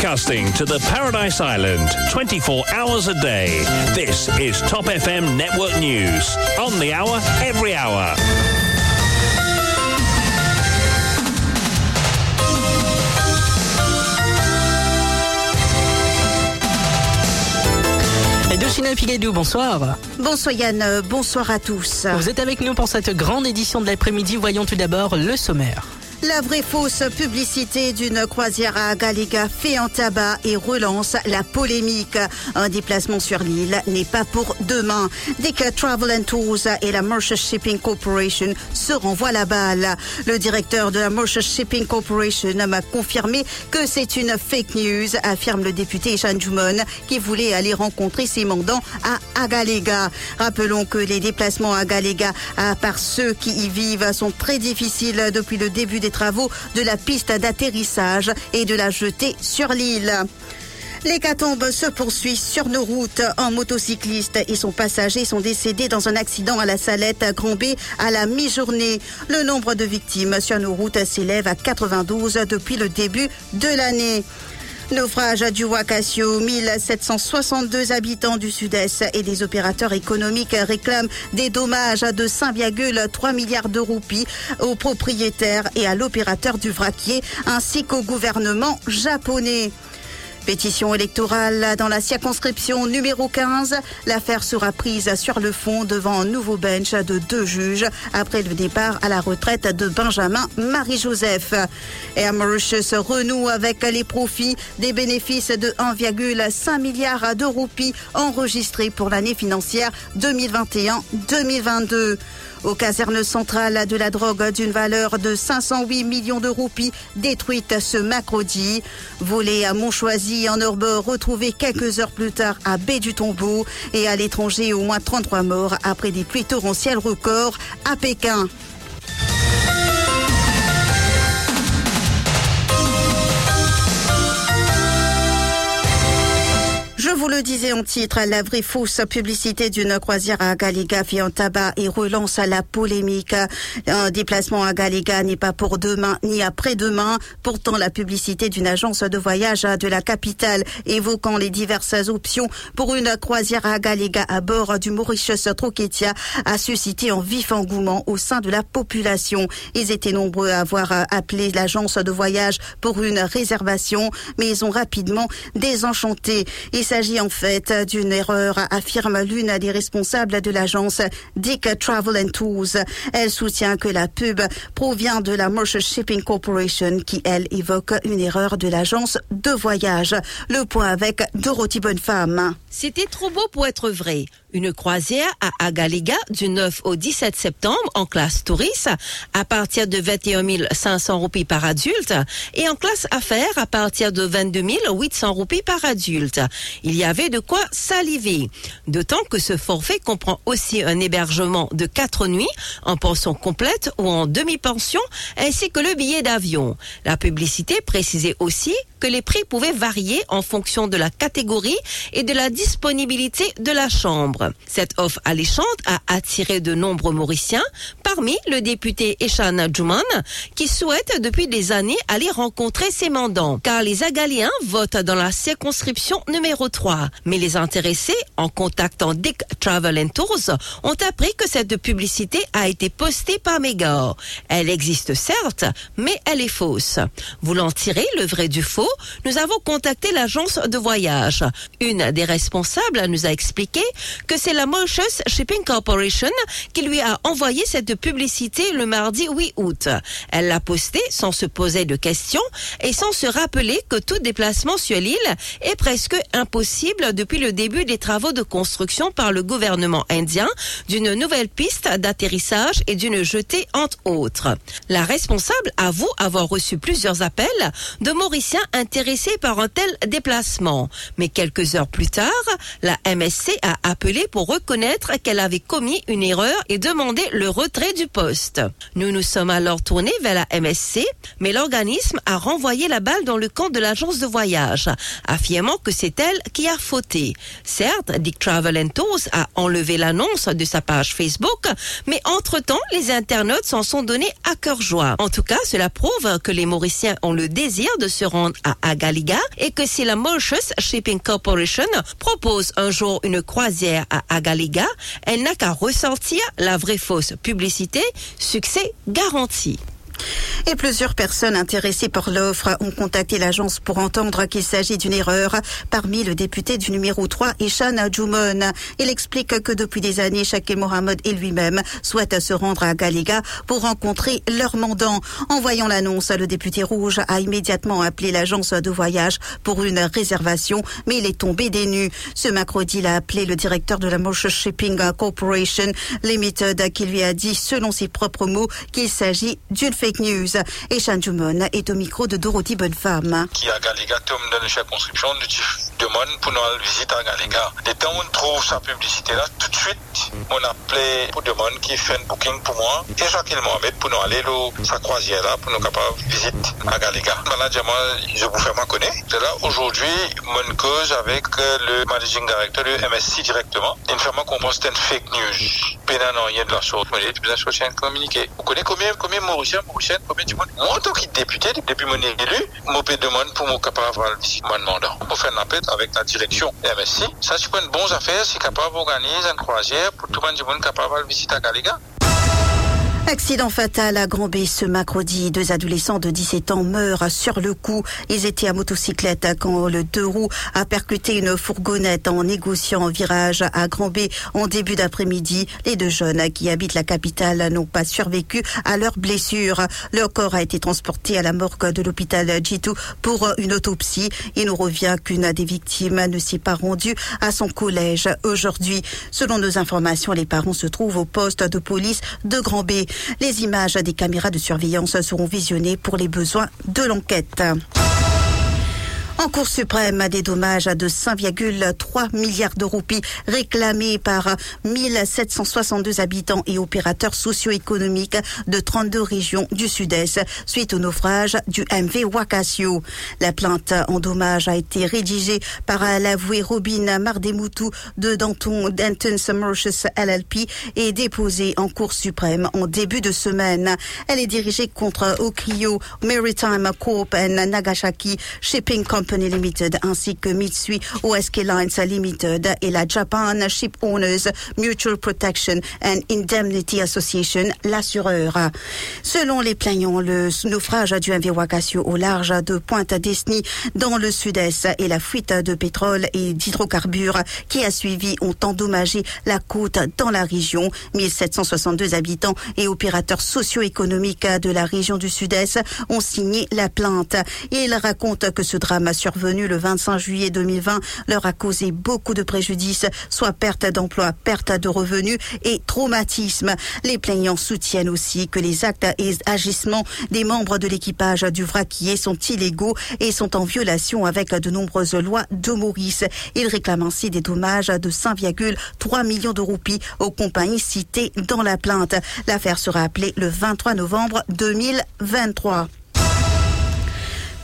broadcasting to the Paradise Island 24 hours a day. This is Top FM Network News. On the hour, every hour. China Pigadou, bonsoir. Bonsoir Yann, euh, bonsoir à tous. Vous êtes avec nous pour cette grande édition de l'après-midi. Voyons tout d'abord le sommaire. La vraie fausse publicité d'une croisière à Galega fait en tabac et relance la polémique. Un déplacement sur l'île n'est pas pour demain. Dès que Travel and Tours et la Mauritius Shipping Corporation se renvoient la balle. Le directeur de la Mauritius Shipping Corporation m'a confirmé que c'est une fake news, affirme le député Jean Jumon, qui voulait aller rencontrer ses mandants à Agalega. Rappelons que les déplacements à Galega, à part ceux qui y vivent, sont très difficiles depuis le début des travaux de la piste d'atterrissage et de la jetée sur l'île. L'hécatombe se poursuit sur nos routes. Un motocycliste et son passager sont décédés dans un accident à la Salette à Grand B à la mi-journée. Le nombre de victimes sur nos routes s'élève à 92 depuis le début de l'année. Naufrage du Wakasio, 1762 habitants du sud-est et des opérateurs économiques réclament des dommages de 5,3 milliards de roupies aux propriétaires et à l'opérateur du vraquier ainsi qu'au gouvernement japonais. Pétition électorale dans la circonscription numéro 15. L'affaire sera prise sur le fond devant un nouveau bench de deux juges après le départ à la retraite de Benjamin Marie-Joseph. Air Mauritius renoue avec les profits des bénéfices de 1,5 milliard de roupies enregistrés pour l'année financière 2021-2022 aux casernes centrales de la drogue d'une valeur de 508 millions de roupies détruite ce mercredi. Volé à Montchoisy en Orbe, retrouvé quelques heures plus tard à Baie du Tombeau et à l'étranger au moins 33 morts après des pluies torrentielles records à Pékin. Vous le disais en titre, la vraie fausse publicité d'une croisière à Galiga fait un tabac et relance la polémique. Un déplacement à Galiga n'est pas pour demain ni après-demain. Pourtant, la publicité d'une agence de voyage de la capitale évoquant les diverses options pour une croisière à Galiga à bord du Mauritius Troquetia a suscité un vif engouement au sein de la population. Ils étaient nombreux à avoir appelé l'agence de voyage pour une réservation, mais ils ont rapidement désenchanté. Il s'agit en fait d'une erreur, affirme l'une des responsables de l'agence Dick Travel and Tours. Elle soutient que la pub provient de la Mauritius Shipping Corporation qui, elle, évoque une erreur de l'agence de voyage. Le point avec Dorothy Bonnefemme. C'était trop beau pour être vrai. Une croisière à Agalega du 9 au 17 septembre en classe touriste à partir de 21 500 roupies par adulte et en classe affaires à partir de 22 800 roupies par adulte. Il y avait de quoi saliver. D'autant que ce forfait comprend aussi un hébergement de quatre nuits en pension complète ou en demi-pension ainsi que le billet d'avion. La publicité précisait aussi que les prix pouvaient varier en fonction de la catégorie et de la disponibilité de la chambre. Cette offre alléchante a attiré de nombreux Mauriciens, parmi le député Eshana Juman, qui souhaite depuis des années aller rencontrer ses mandants, car les Agaliens votent dans la circonscription numéro 3. Mais les intéressés, en contactant Dick Travel and Tours, ont appris que cette publicité a été postée par Megor. Elle existe certes, mais elle est fausse. Voulant tirer le vrai du faux, nous avons contacté l'agence de voyage. Une des responsables nous a expliqué que c'est la Mauritius Shipping Corporation qui lui a envoyé cette publicité le mardi 8 août. Elle l'a postée sans se poser de questions et sans se rappeler que tout déplacement sur l'île est presque impossible depuis le début des travaux de construction par le gouvernement indien d'une nouvelle piste d'atterrissage et d'une jetée entre autres. La responsable avoue avoir reçu plusieurs appels de Mauriciens intéressés par un tel déplacement. Mais quelques heures plus tard, la MSC a appelé appelé pour reconnaître qu'elle avait commis une erreur et demandé le retrait du poste. Nous nous sommes alors tournés vers la MSC, mais l'organisme a renvoyé la balle dans le camp de l'agence de voyage, affirmant que c'est elle qui a fauté. Certes, Dick Travel Tours a enlevé l'annonce de sa page Facebook, mais entre-temps, les internautes s'en sont donnés à cœur joie. En tout cas, cela prouve que les Mauriciens ont le désir de se rendre à Agaliga et que si la Mauritius Shipping Corporation propose un jour une croisière à Agaliga, elle n'a qu'à ressortir la vraie fausse publicité, succès garanti. Et plusieurs personnes intéressées par l'offre ont contacté l'agence pour entendre qu'il s'agit d'une erreur. Parmi le député du numéro 3, Ishan Djoumon. Il explique que depuis des années, Shakil Mohamed et lui-même souhaitent se rendre à Galiga pour rencontrer leur mandant. En voyant l'annonce, le député rouge a immédiatement appelé l'agence de voyage pour une réservation, mais il est tombé des nues. Ce mercredi, il a appelé le directeur de la Mosh Shipping Corporation Limited qui lui a dit, selon ses propres mots, qu'il s'agit d'une fake news. Et Jumon est au micro de Dorothy Bonnefemme. Qui a Galéga, Tom de circonscription, demande pour nous visiter à Galéga. Dès temps on trouve sa publicité là, tout de suite, on a appelé pour demander qui fait un booking pour moi. Et Jacques Mohamed pour nous aller sa croisière là, pour nous capables visite à Galéga. Manager, je vous fais ma connaître. C'est là, aujourd'hui, mon cause avec le managing director de MSC directement. Une firme comprend c'est une fake news. Pénal, rien de la sorte. Mais de communiquer. Vous connaissez combien, combien Mauriciens, Du monde? Moi, tant que député, depuis mon élu, mon demande pour mon capable mon mandat. Pour faire un appel avec la direction MSC. Ça, c'est une bonne affaire, c'est capable d'organiser une croisière pour tout le monde capable de visiter à Galiga. Accident fatal à Grand-B ce mercredi. Deux adolescents de 17 ans meurent sur le coup. Ils étaient à motocyclette quand le deux roues a percuté une fourgonnette en négociant un virage à Grand-B en début d'après-midi. Les deux jeunes qui habitent la capitale n'ont pas survécu à leurs blessures. Leur corps a été transporté à la morgue de l'hôpital Jitu pour une autopsie. Il nous revient qu'une des victimes ne s'est pas rendue à son collège aujourd'hui. Selon nos informations, les parents se trouvent au poste de police de Grand-B. Les images des caméras de surveillance seront visionnées pour les besoins de l'enquête. En Cour suprême, des dommages de 5,3 milliards de roupies réclamés par 1762 habitants et opérateurs socio-économiques de 32 régions du Sud-Est suite au naufrage du MV Wakasio. La plainte en dommages a été rédigée par l'avoué Robin Mardemoutou de Danton Denton Mauritius LLP et déposée en Cour suprême en début de semaine. Elle est dirigée contre Okio Maritime Corp and Nagasaki Shipping Company Limited ainsi que Mitsui OSK Lines Limited et la Japan Ship Owners Mutual Protection and Indemnity Association, l'assureur. Selon les plaignants, le naufrage du MV Wakasio au large de Pointe Desny dans le sud-est et la fuite de pétrole et d'hydrocarbures qui a suivi ont endommagé la côte dans la région. 1762 habitants et opérateurs socio-économiques de la région du sud-est ont signé la plainte. Ils racontent que ce drame survenu le 25 juillet 2020 leur a causé beaucoup de préjudices, soit perte d'emploi, perte de revenus et traumatisme. Les plaignants soutiennent aussi que les actes et agissements des membres de l'équipage du vraquier sont illégaux et sont en violation avec de nombreuses lois de Maurice. Ils réclament ainsi des dommages de 5,3 millions de roupies aux compagnies citées dans la plainte. L'affaire sera appelée le 23 novembre 2023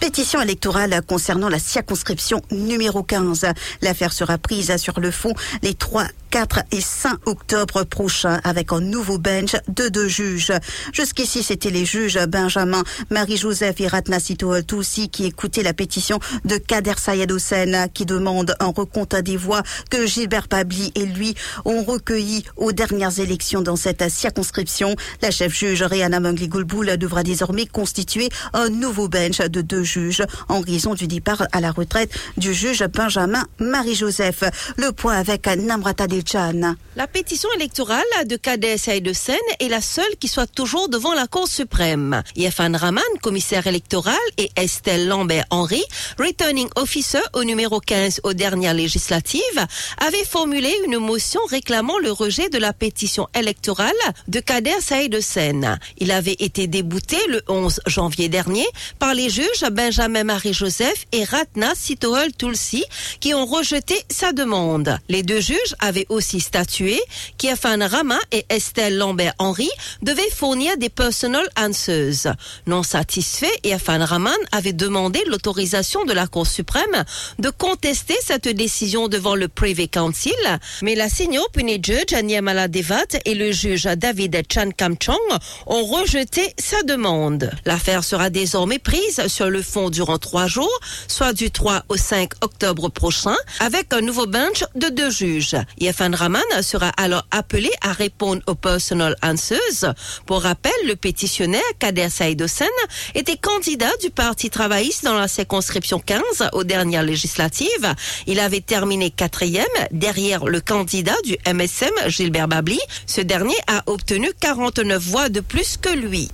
pétition électorale concernant la circonscription numéro 15. L'affaire sera prise sur le fond les 3, 4 et 5 octobre prochains avec un nouveau bench de deux juges. Jusqu'ici, c'était les juges Benjamin, Marie-Joseph et Ratnasito Toussi qui écoutaient la pétition de Kader Sayed qui demande un recompte des voix que Gilbert Pabli et lui ont recueilli aux dernières élections dans cette circonscription. La chef juge Rihanna Mangli devra désormais constituer un nouveau bench de deux juge en raison du départ à la retraite du juge Benjamin Marie-Joseph. Le point avec Namrata. La pétition électorale de Kader de Seine est la seule qui soit toujours devant la Cour suprême. Yefan Raman, commissaire électoral, et Estelle Lambert-Henry, returning officer au numéro 15 aux dernières législatives, avaient formulé une motion réclamant le rejet de la pétition électorale de Kader de Seine. Il avait été débouté le 11 janvier dernier par les juges Benjamin Marie-Joseph et Ratna Sitohol Tulsi qui ont rejeté sa demande. Les deux juges avaient aussi statué qu'Iafan Rama et Estelle Lambert-Henry devaient fournir des personal answers. Non satisfait, Iafan Raman avait demandé l'autorisation de la Cour suprême de contester cette décision devant le Privy Council, mais la senior puni judge Anyamala Devat et le juge David Chan Kam Chong ont rejeté sa demande. L'affaire sera désormais prise sur le fond durant trois jours, soit du 3 au 5 octobre prochain, avec un nouveau bench de deux juges. Yefan Raman sera alors appelé à répondre aux personal answers. Pour rappel, le pétitionnaire Kader Saïd Hossein était candidat du Parti travailliste dans la circonscription 15 aux dernières législatives. Il avait terminé quatrième derrière le candidat du MSM Gilbert Babli. Ce dernier a obtenu 49 voix de plus que lui.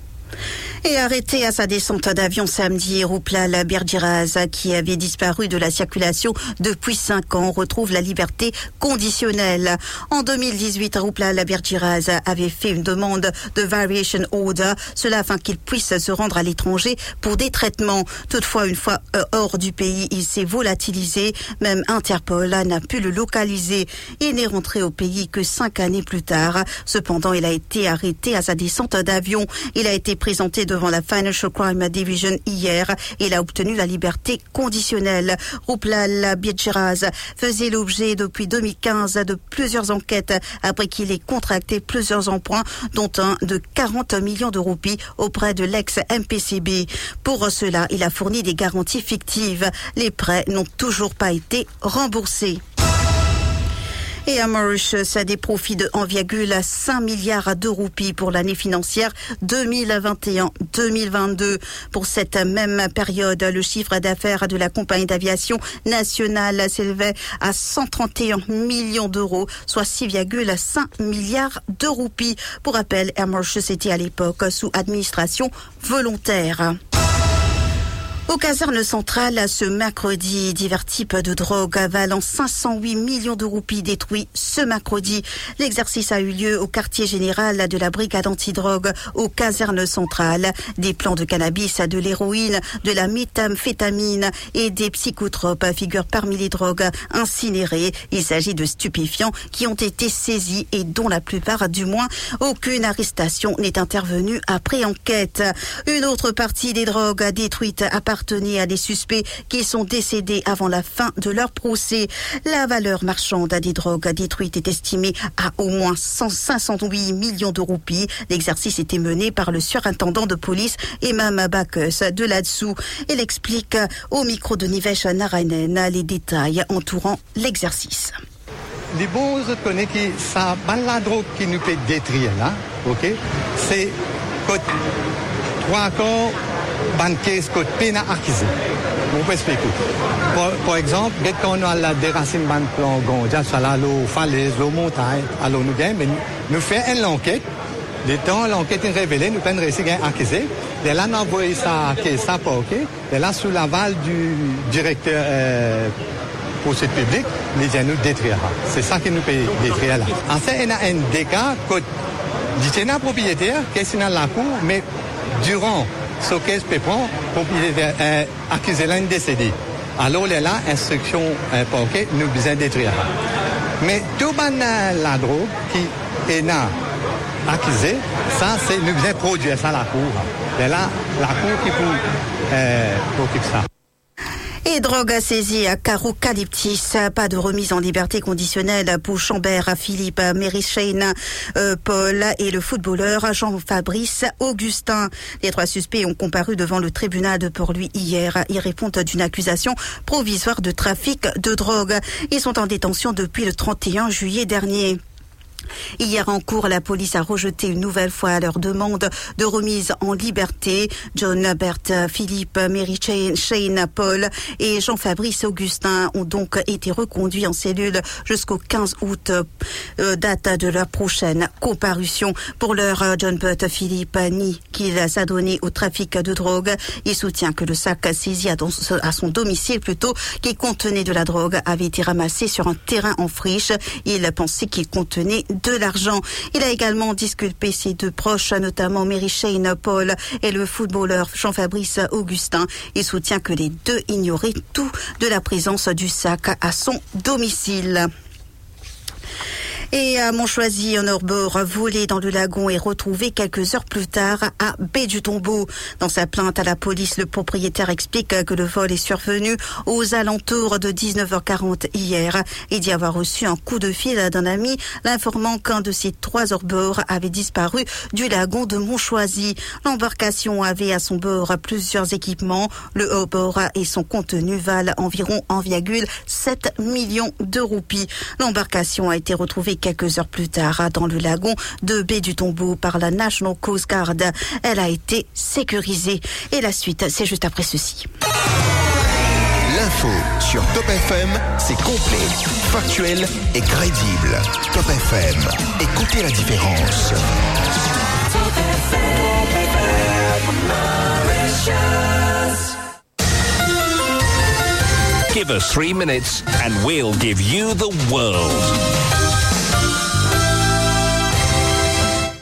Et arrêté à sa descente d'avion samedi, Rouplal Berdiraz, qui avait disparu de la circulation depuis cinq ans, retrouve la liberté conditionnelle. En 2018, Rouplal Berdiraz avait fait une demande de variation order, cela afin qu'il puisse se rendre à l'étranger pour des traitements. Toutefois, une fois euh, hors du pays, il s'est volatilisé. Même Interpol n'a pu le localiser. Il n'est rentré au pays que cinq années plus tard. Cependant, il a été arrêté à sa descente d'avion. Il a été présenté devant la Financial Crime Division hier. Il a obtenu la liberté conditionnelle. Rouplal Biedjiraz faisait l'objet depuis 2015 de plusieurs enquêtes après qu'il ait contracté plusieurs emprunts, dont un de 40 millions de roupies auprès de l'ex-MPCB. Pour cela, il a fourni des garanties fictives. Les prêts n'ont toujours pas été remboursés. Et à Mauritius, des profits de 1,5 milliard de roupies pour l'année financière 2021-2022. Pour cette même période, le chiffre d'affaires de la compagnie d'aviation nationale s'élevait à 131 millions d'euros, soit 6,5 milliards de roupies. Pour rappel, Air Mauritius était à l'époque sous administration volontaire. Au caserne centrale, ce mercredi, divers types de drogues valant 508 millions de roupies détruits ce mercredi. L'exercice a eu lieu au quartier général de la brigade antidrogue au caserne centrale. Des plants de cannabis, de l'héroïne, de la méthamphétamine et des psychotropes figurent parmi les drogues incinérées. Il s'agit de stupéfiants qui ont été saisis et dont la plupart, du moins, aucune arrestation n'est intervenue après enquête. Une autre partie des drogues détruites appartenait à des suspects qui sont décédés avant la fin de leur procès. La valeur marchande des drogues détruites est estimée à au moins 158 millions de roupies. L'exercice était mené par le surintendant de police Imam Bakus de là-dessous. Il explique au micro de Nivesh Narainen les détails entourant l'exercice. Les bons connaissent que ça, la drogue qui nous peut détruire là, ok, c'est trois corps ce que peine acquise. On peut expliquer. Par, exemple, dès qu'on a la déracine ban plan gondia, ça là, l'eau falaise, l'eau montagne, alors nous gagnons, mais nous faisons une enquête. Le temps l'enquête est révélée, nous pouvons réussir à acquiser. De là, nous envoyons ça ça pas ok. De là, sous l'aval du directeur euh, pour ce public, les nous détruira. C'est ça qui nous peut détruire là. En fait, il y a un dégât que dit propriétaire, qui est dans la cour, mais durant ce qu'est prendre pour euh, accuser l'un décédé. Alors là, instruction euh, pour que nous besoin détruire. Mais tout la drogue qui est là accusé, ça c'est nous besoin produire ça la cour. Et là, la cour qui peut euh, ça. Et drogue saisie à Carocalyptis. Pas de remise en liberté conditionnelle pour Chambert, Philippe, Mary Shane, euh, Paul et le footballeur Jean-Fabrice Augustin. Les trois suspects ont comparu devant le tribunal de Port-Louis hier. Ils répondent d'une accusation provisoire de trafic de drogue. Ils sont en détention depuis le 31 juillet dernier. Hier en cours, la police a rejeté une nouvelle fois leur demande de remise en liberté. John Bert, Philippe, Mary Shane, Paul et Jean-Fabrice Augustin ont donc été reconduits en cellule jusqu'au 15 août, euh, date de leur prochaine comparution. Pour l'heure, John Bert, Philippe nie qu'il s'adonnait au trafic de drogue. Il soutient que le sac saisi à son domicile plutôt qui contenait de la drogue avait été ramassé sur un terrain en friche. Il pensait qu'il contenait de l'argent. Il a également disculpé ses deux proches, notamment Mary Shane Paul et le footballeur Jean-Fabrice Augustin. Il soutient que les deux ignoraient tout de la présence du sac à son domicile. Et à Montchoisy, un arbore volé dans le lagon est retrouvé quelques heures plus tard à Baie du Tombeau. Dans sa plainte à la police, le propriétaire explique que le vol est survenu aux alentours de 19h40 hier et d'y avoir reçu un coup de fil d'un ami l'informant qu'un de ses trois arbores avait disparu du lagon de Montchoisy. L'embarcation avait à son bord plusieurs équipements. Le arbore et son contenu valent environ 1,7 million de roupies. L'embarcation a été retrouvée quelques heures plus tard dans le lagon de Baie du Tombeau par la National Coast Guard. Elle a été sécurisée. Et la suite, c'est juste après ceci. L'info sur Top FM, c'est complet, factuel et crédible. Top FM, écoutez la différence. Give us three minutes and we'll give you the world.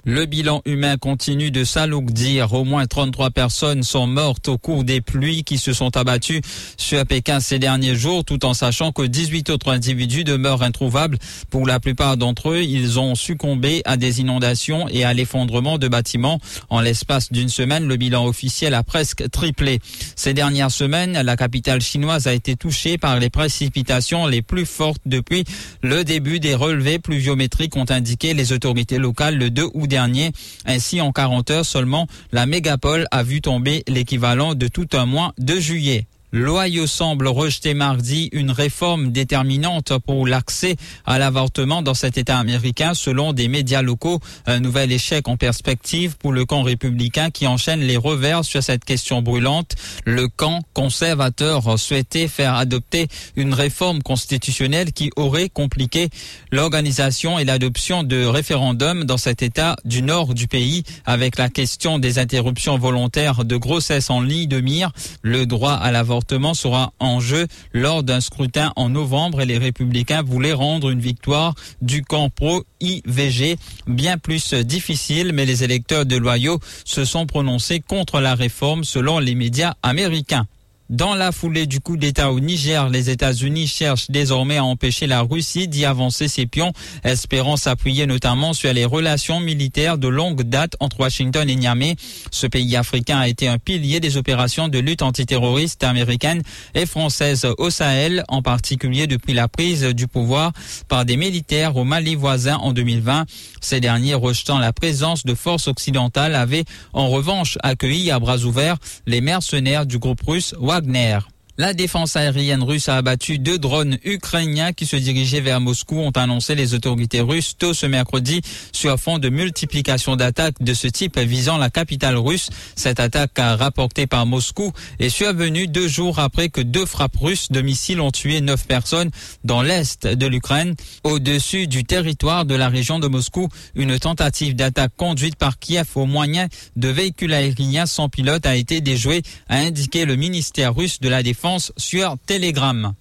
Le bilan humain continue de s'alourdir. Au moins 33 personnes sont mortes au cours des pluies qui se sont abattues sur Pékin ces derniers jours, tout en sachant que 18 autres individus demeurent introuvables. Pour la plupart d'entre eux, ils ont succombé à des inondations et à l'effondrement de bâtiments. En l'espace d'une semaine, le bilan officiel a presque triplé. Ces dernières semaines, la capitale chinoise a été touchée par les précipitations les plus fortes depuis le début des relevés pluviométriques, ont indiqué les autorités locales le 2 août dernier. Ainsi, en 40 heures seulement, la mégapole a vu tomber l'équivalent de tout un mois de juillet. L'Ohio semble rejeter mardi une réforme déterminante pour l'accès à l'avortement dans cet État américain selon des médias locaux. Un nouvel échec en perspective pour le camp républicain qui enchaîne les revers sur cette question brûlante. Le camp conservateur souhaitait faire adopter une réforme constitutionnelle qui aurait compliqué l'organisation et l'adoption de référendums dans cet État du nord du pays avec la question des interruptions volontaires de grossesse en ligne de mire. Le droit à l'avortement sera en jeu lors d'un scrutin en novembre et les républicains voulaient rendre une victoire du camp pro-IVG bien plus difficile, mais les électeurs de Loyaux se sont prononcés contre la réforme selon les médias américains. Dans la foulée du coup d'État au Niger, les États-Unis cherchent désormais à empêcher la Russie d'y avancer ses pions, espérant s'appuyer notamment sur les relations militaires de longue date entre Washington et Niamey. Ce pays africain a été un pilier des opérations de lutte antiterroriste américaines et françaises au Sahel, en particulier depuis la prise du pouvoir par des militaires au Mali voisin en 2020. Ces derniers, rejetant la présence de forces occidentales, avaient en revanche accueilli à bras ouverts les mercenaires du groupe russe Wagner. Wagner. La défense aérienne russe a abattu deux drones ukrainiens qui se dirigeaient vers Moscou, ont annoncé les autorités russes tôt ce mercredi sur fond de multiplication d'attaques de ce type visant la capitale russe. Cette attaque rapportée par Moscou est survenue deux jours après que deux frappes russes de missiles ont tué neuf personnes dans l'est de l'Ukraine. Au-dessus du territoire de la région de Moscou, une tentative d'attaque conduite par Kiev au moyen de véhicules aériens sans pilote a été déjouée, a indiqué le ministère russe de la Défense sur Telegram.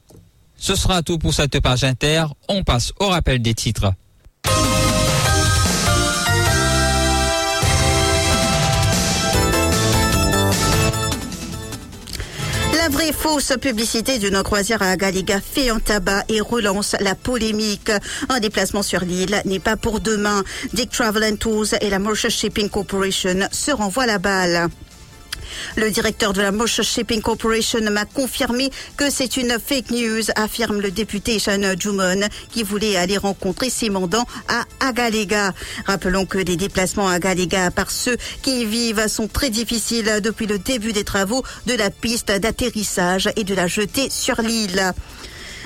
Ce sera tout pour cette page inter. On passe au rappel des titres. La vraie fausse publicité d'une croisière à Galiga fait un tabac et relance la polémique. Un déplacement sur l'île n'est pas pour demain. Dick Travel Tours et la Mauritius Shipping Corporation se renvoient la balle. Le directeur de la Mosh Shipping Corporation m'a confirmé que c'est une fake news, affirme le député Sean Jumon, qui voulait aller rencontrer ses mandants à Agalega. Rappelons que les déplacements à Agalega par ceux qui y vivent sont très difficiles depuis le début des travaux de la piste d'atterrissage et de la jetée sur l'île.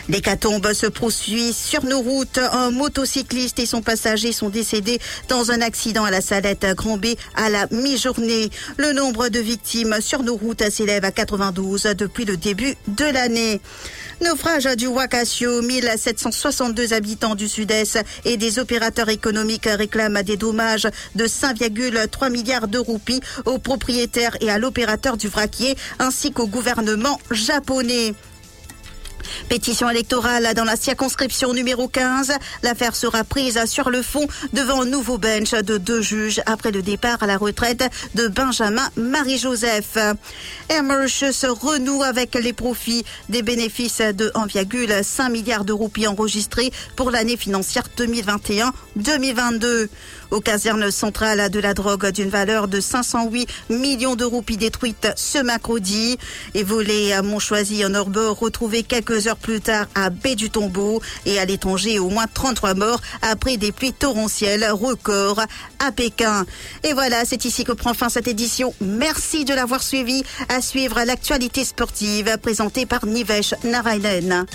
L'hécatombe se poursuit sur nos routes. Un motocycliste et son passager sont décédés dans un accident à la Salette Grand B à la mi-journée. Le nombre de victimes sur nos routes s'élève à 92 depuis le début de l'année. Naufrage du Wakasio, 1762 habitants du sud-est et des opérateurs économiques réclament des dommages de 5,3 milliards de roupies aux propriétaires et à l'opérateur du vraquier ainsi qu'au gouvernement japonais. Pétition électorale dans la circonscription numéro 15. L'affaire sera prise sur le fond devant un nouveau bench de deux juges après le départ à la retraite de Benjamin Marie-Joseph. Emerge se renoue avec les profits des bénéfices de 1,5 milliard de roupies enregistrés pour l'année financière 2021-2022 aux casernes centrales de la drogue d'une valeur de 508 millions de roupies détruites ce mercredi et volées à Montchoisy en Orbord, retrouvées quelques heures plus tard à Baie du Tombeau et à l'étranger au moins 33 morts après des pluies torrentielles records à Pékin. Et voilà, c'est ici que prend fin cette édition. Merci de l'avoir suivi. À suivre l'actualité sportive présentée par Nivesh Narainen.